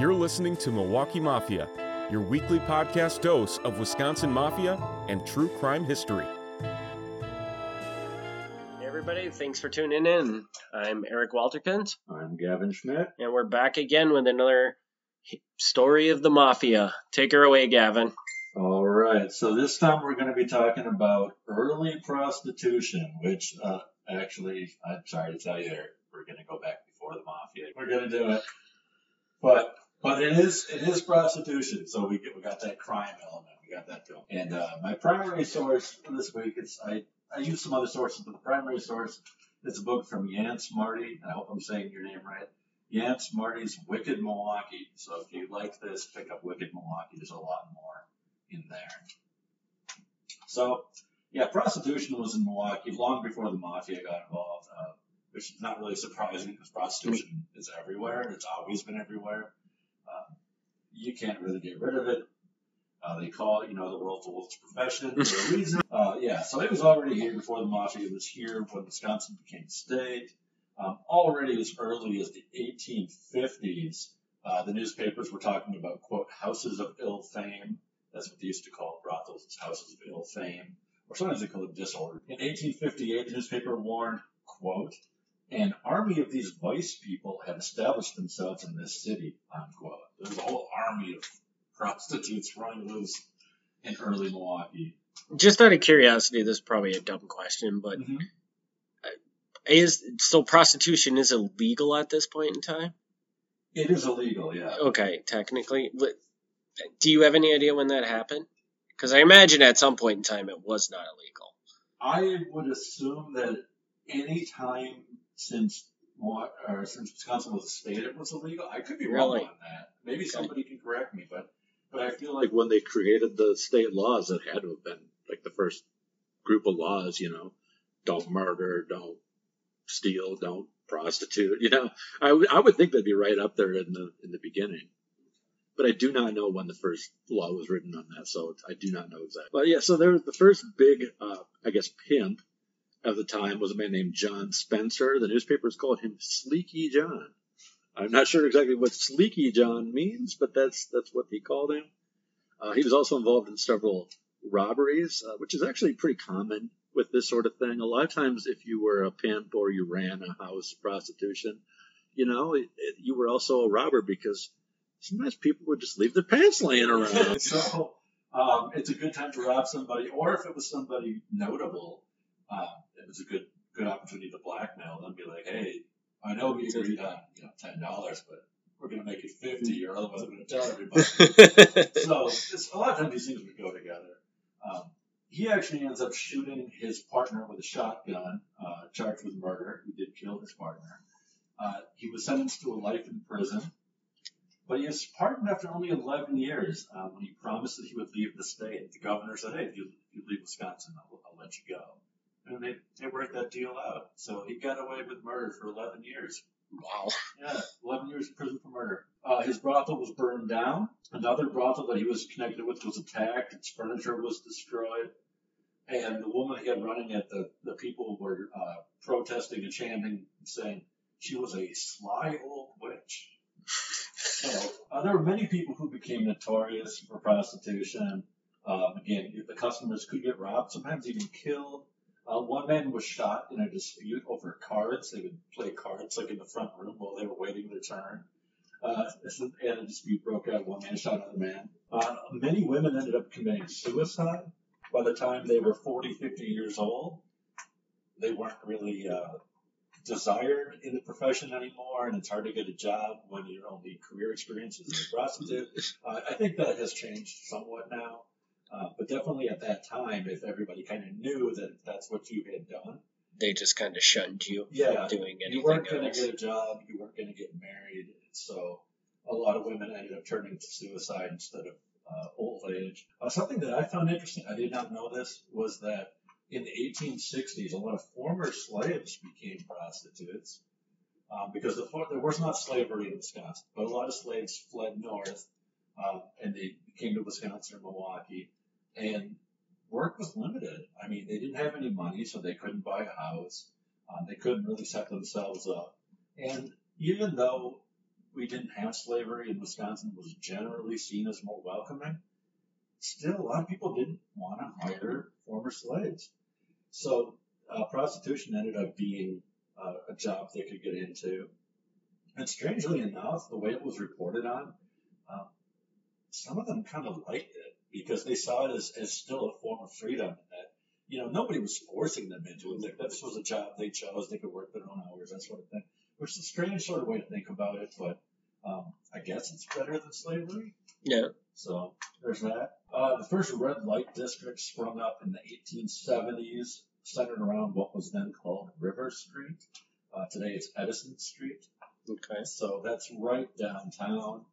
You're listening to Milwaukee Mafia, your weekly podcast dose of Wisconsin Mafia and true crime history. Hey everybody, thanks for tuning in. I'm Eric Walterkins, I'm Gavin Schmidt. and we're back again with another story of the Mafia. Take her away, Gavin. All right, so this time we're going to be talking about early prostitution, which uh, actually, I'm sorry to tell you, Eric, we're going to go back before the mafia. We're going to do it, but but it is it is prostitution, so we get, we got that crime element, we got that going. And uh, my primary source for this week is I I use some other sources, but the primary source is a book from Yance Marti. I hope I'm saying your name right. Yance Marti's Wicked Milwaukee. So if you like this, pick up Wicked Milwaukee. There's a lot more in there. So, yeah, prostitution was in Milwaukee long before the mafia got involved, uh, which is not really surprising because prostitution is everywhere. It's always been everywhere. You can't really get rid of it. Uh, they call it, you know, the world's oldest profession for a reason. Uh, yeah, so it was already here before the mafia. Was here when Wisconsin became a state. Um, already as early as the 1850s, uh, the newspapers were talking about, quote, houses of ill fame. That's what they used to call brothels, houses of ill fame. Or sometimes they call it disorder. In 1858, the newspaper warned, quote, an army of these vice people had established themselves in this city, unquote. There's a whole army of prostitutes running loose in early Milwaukee. Just out of curiosity, this is probably a dumb question, but Mhm. is so prostitution is illegal at this point in time? It is illegal, yeah. Okay, technically. Do you have any idea when that happened? Because I imagine at some point in time it was not illegal. I would assume that any time since or since Wisconsin was a state, it was illegal. I could be wrong Really? on that. Maybe somebody can correct me, but but I feel like when they created the state laws, it had to have been like the first group of laws, you know, don't murder, don't steal, don't prostitute, you know. I, w- I would think that'd be right up there in the in the beginning. But I do not know when the first law was written on that, so I do not know exactly. But yeah, so there was the first big, uh, I guess, pimp of the time was a man named John Spencer. The newspapers called him Sleeky John. I'm not sure exactly what Sleeky John means, but that's that's what they called him. Uh, he was also involved in several robberies, uh, which is actually pretty common with this sort of thing. A lot of times, if you were a pimp or you ran a house prostitution, you know, it, it, you were also a robber because sometimes people would just leave their pants laying around. so um, it's a good time to rob somebody, or if it was somebody notable, um, it was a good good opportunity to blackmail them. Be like, hey, I know we agreed on you know ten dollars, but we're gonna make it fifty, or otherwise I'm gonna tell everybody. so it's, a lot of times these things would go together. Um, he actually ends up shooting his partner with a shotgun, uh, charged with murder. He did kill his partner. Uh, he was sentenced to a life in prison, but he was pardoned after only 11 years uh, when he promised that he would leave the state. The governor said, "Hey, if you, if you leave Wisconsin, I'll, I'll let you go." And they, they worked that deal out. So he got away with murder for 11 years. wow. Yeah, 11 years in prison for murder. Uh, his brothel was burned down. Another brothel that he was connected with was attacked. Its furniture was destroyed. And the woman he had running it, the, the people were uh, protesting and chanting saying she was a sly old witch. So uh, there were many people who became notorious for prostitution. Um, again, the customers could get robbed, sometimes even killed. Uh, one man was shot in a dispute over cards. They would play cards like in the front room while they were waiting their turn. Uh, and a dispute broke out. One man shot another man. Uh, many women ended up committing suicide by the time they were 40, 50 years old. They weren't really uh, desired in the profession anymore, and it's hard to get a job when your only career experience is a prostitute. Uh, I think that has changed somewhat now. Uh, but definitely at that time, if everybody kind of knew that that's what you had done, They just kind of shunned you Yeah, from doing you anything weren't going to get a job, you weren't going to get married. So a lot of women ended up turning to suicide instead of uh, old age. Uh, something that I found interesting, I did not know this, was that in the 1860s, a lot of former slaves became prostitutes um, because the, there was not slavery in Wisconsin, but a lot of slaves fled north um, and they came to Wisconsin or Milwaukee, and work was limited. I mean, they didn't have any money, so they couldn't buy a house. Um, they couldn't really set themselves up. And even though we didn't have slavery and Wisconsin was generally seen as more welcoming, still a lot of people didn't want to hire former slaves. So uh, prostitution ended up being uh, a job they could get into. And strangely enough, the way it was reported on, um, some of them kind of liked it because they saw it as, as still a form of freedom that, you know, nobody was forcing them into it. Like this was a job they chose. They could work their own hours, that sort of thing, which is a strange sort of way to think about it, but um, I guess it's better than slavery. Yeah. So there's that. Uh, the first red light district sprung up in the 1870s, centered around what was then called River Street. Uh, today it's Edison Street. Okay. So that's right downtown.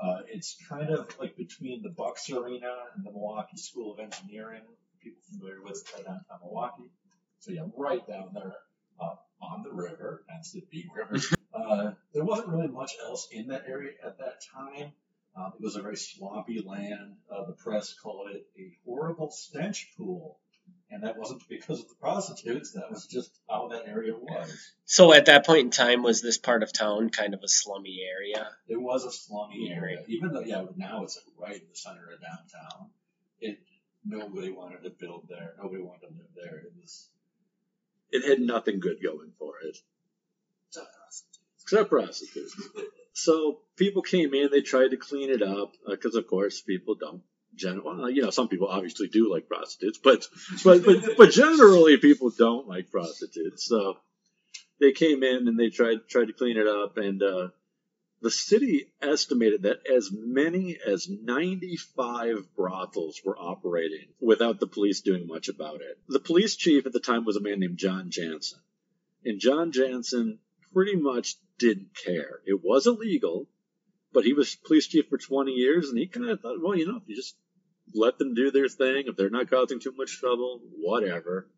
Uh, it's kind of like between the Bucks Arena and the Milwaukee School of Engineering. People familiar with uh, downtown Milwaukee. So yeah, right down there uh, on the river, hence the big river. uh, there wasn't really much else in that area at that time. Um, it was a very swampy land. Uh, the press called it a horrible stench pool. And that wasn't because of the prostitutes, that was just how that area was. So at that point in time, was this part of town kind of a slummy area? It was a slummy area, even though, yeah, now it's like right in the center of downtown. It Nobody wanted to build there, nobody wanted to live there. It was It had nothing good going for it, except prostitutes. except prostitutes. so people came in, they tried to clean it up, uh, because of course people don't. Gen- well, you know, some people obviously do like prostitutes, but but but, but generally people don't like prostitutes. So they came in and they tried tried to clean it up, and uh, the city estimated that as many as 95 brothels were operating without the police doing much about it. The police chief at the time was a man named John Janssen, and John Janssen pretty much didn't care. It was illegal, but he was police chief for 20 years, and he kind of thought, well, you know, if you just let them do their thing, if they're not causing too much trouble, whatever.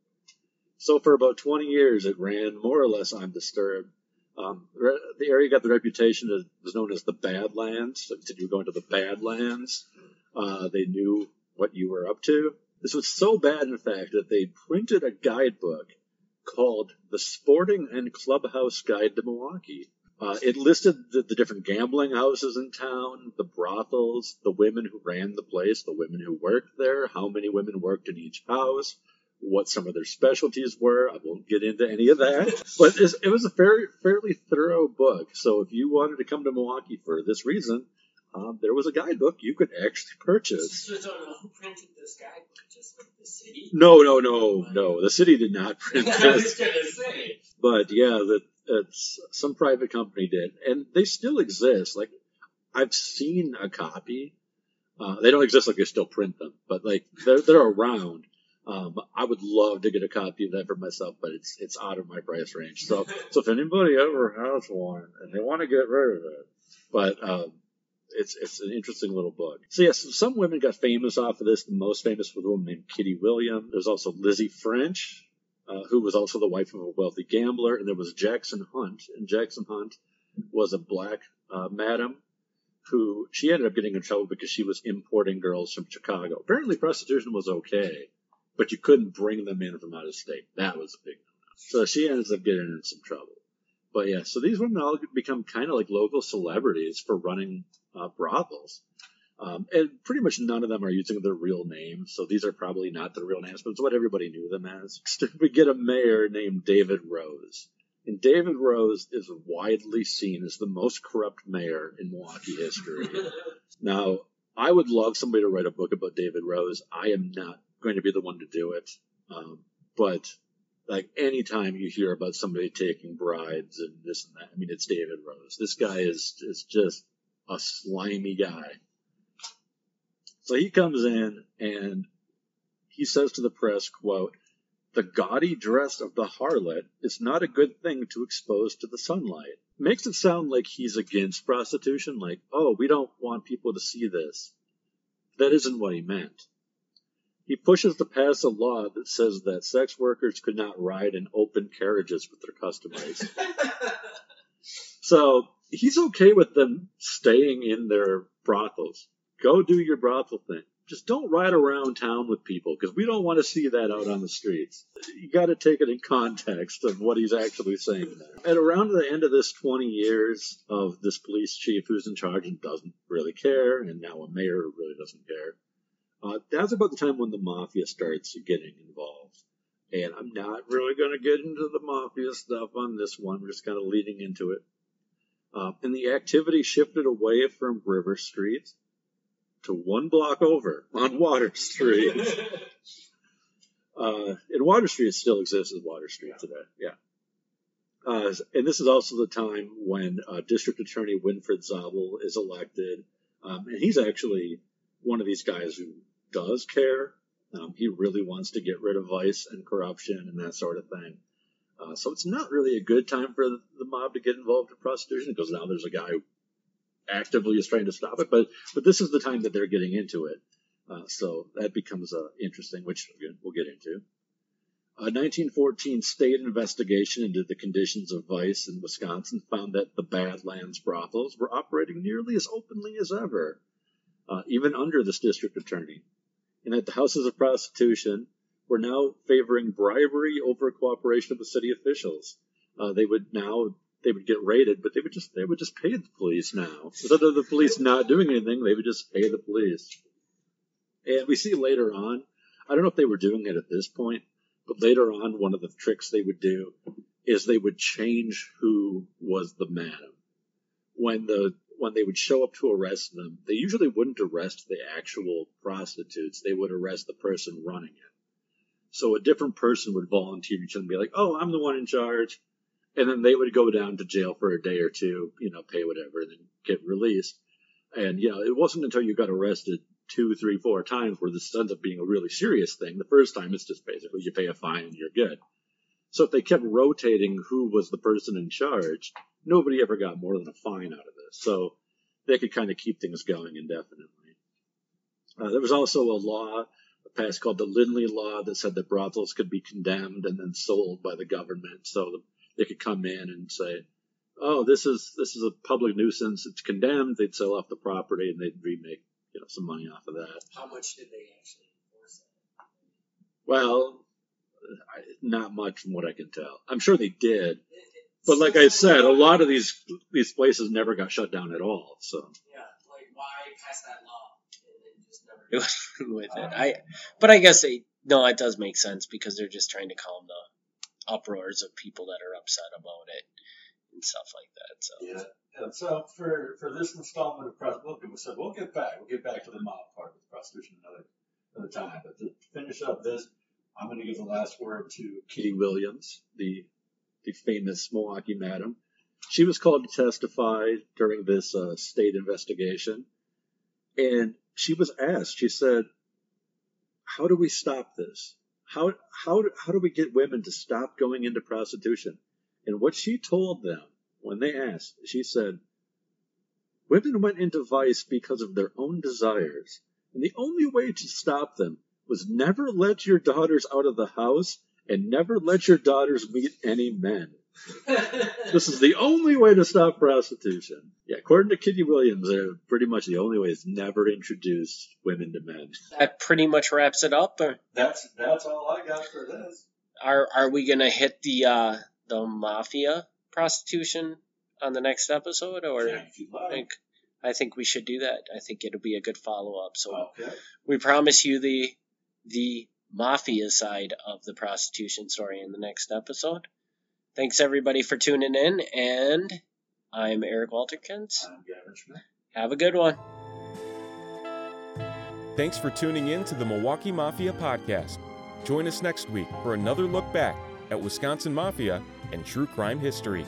So for about 20 years, it ran more or less undisturbed. Um, the area got the reputation as was known as the Badlands. So if you were going to the Badlands, uh, they knew what you were up to. This was so bad, in fact, that they printed a guidebook called The Sporting and Clubhouse Guide to Milwaukee. Uh, it listed the, the different gambling houses in town, the brothels, the women who ran the place, the women who worked there, how many women worked in each house, what some of their specialties were. I won't get into any of that, but it was a very fairly thorough book. So if you wanted to come to Milwaukee for this reason, um, there was a guidebook you could actually purchase. So I don't know who printed this guidebook, just like the city. No, no, no, no. The city did not print this. I was this, gonna say. but yeah, that it's some private company did, and they still exist. Like I've seen a copy. Uh, they don't exist like they still print them, but like they're they're around. Um, I would love to get a copy of that for myself, but it's it's out of my price range. So so if anybody ever has one and they want to get rid of it, but um, it's it's an interesting little book. So yes, some women got famous off of this. The most famous was a woman named Kitty William. There's also Lizzie French, uh, who was also the wife of a wealthy gambler, and there was Jackson Hunt. And Jackson Hunt was a black uh, madam who she ended up getting in trouble because she was importing girls from Chicago. Apparently, prostitution was okay, but you couldn't bring them in from out of state. That was a big no-no. So she ends up getting in some trouble. But yeah, so these women all become kind of like local celebrities for running uh, brothels. Um, and pretty much none of them are using their real names, so these are probably not their real names, but it's what everybody knew them as. We get a mayor named David Rose. And David Rose is widely seen as the most corrupt mayor in Milwaukee history. now, I would love somebody to write a book about David Rose. I am not going to be the one to do it. Um, but like anytime you hear about somebody taking bribes and this and that, I mean, it's David Rose. This guy is, is just a slimy guy. So he comes in and he says to the press, quote, the gaudy dress of the harlot is not a good thing to expose to the sunlight. Makes it sound like he's against prostitution, like, oh, we don't want people to see this. That isn't what he meant. He pushes to pass a law that says that sex workers could not ride in open carriages with their customers. so he's okay with them staying in their brothels. Go do your brothel thing. just don't ride around town with people because we don't want to see that out on the streets. You got to take it in context of what he's actually saying there. At around the end of this 20 years of this police chief who's in charge and doesn't really care, and now a mayor who really doesn't care, uh, that's about the time when the mafia starts getting involved. And I'm not really going to get into the mafia stuff on this one. We're just kind of leading into it. Uh, and the activity shifted away from River Street to one block over on Water Street. uh, and Water Street still exists as Water Street today. Yeah. Uh, and this is also the time when uh, District Attorney Winfred Zabel is elected. Um, and he's actually one of these guys who does care. Um, he really wants to get rid of vice and corruption and that sort of thing. Uh, so it's not really a good time for the, the mob to get involved in prostitution because now there's a guy who actively is trying to stop it. But but this is the time that they're getting into it. Uh, so that becomes uh, interesting, which we'll get into. A 1914 state investigation into the conditions of vice in Wisconsin found that the Badlands brothels were operating nearly as openly as ever, uh, even under this district attorney, and that the houses of prostitution were now favoring bribery over cooperation with the city officials. Uh, they would now they would get raided, but they would just they would just pay the police now instead of the police not doing anything. They would just pay the police. And we see later on, I don't know if they were doing it at this point, but later on, one of the tricks they would do is they would change who was the madam. When the when they would show up to arrest them, they usually wouldn't arrest the actual prostitutes. They would arrest the person running it. So a different person would volunteer each and be like, "Oh, I'm the one in charge," and then they would go down to jail for a day or two, you know, pay whatever, and then get released. And you know, it wasn't until you got arrested two, three, four times where this ends up being a really serious thing. The first time it's just basically you pay a fine and you're good. So if they kept rotating who was the person in charge, nobody ever got more than a fine out of this. So they could kind of keep things going indefinitely. Uh, there was also a law passed called the Lindley Law that said that brothels could be condemned and then sold by the government. So they could come in and say, "Oh, this is this is a public nuisance. It's condemned." They'd sell off the property and they'd remake you know some money off of that. How much did they actually enforce that? Well, I, not much from what I can tell. I'm sure they did, It- it- but like I said, a lot of these these places never got shut down at all. So Yeah, like why pass that law and just never. It was with it. I, but I guess they no, it does make sense because they're just trying to calm the uproars of people that are upset about it and stuff like that. So Yeah. And so for, for this installment of Prost, we'll, so we'll get back. We'll get back to the mob part of prostitution another another time. But to finish up this, I'm going to give the last word to Kitty Williams, the the famous Milwaukee madam, she was called to testify during this uh, state investigation, and she was asked. She said, "How do we stop this? How how how do we get women to stop going into prostitution?" And what she told them when they asked, she said, "Women went into vice because of their own desires, and the only way to stop them was never let your daughters out of the house and never let your daughters meet any men. This is the only way to stop prostitution. Yeah, according to Kitty Williams, they're pretty much the only way is never introduce women to men. that pretty much wraps it up. Or that's that's all I got for this. are are we gonna hit the uh, the mafia prostitution on the next episode, or Yeah, if you I like. think I think we should do that. I think it'll be a good follow up. So Okay. we promise you the the mafia side of the prostitution story in the next episode. Thanks everybody for tuning in, and I'm Eric Walterkins. I'm Gavin Schmidt. Have a good one. Thanks for tuning in to the Milwaukee Mafia Podcast. Join us next week for another look back at Wisconsin Mafia and true crime history.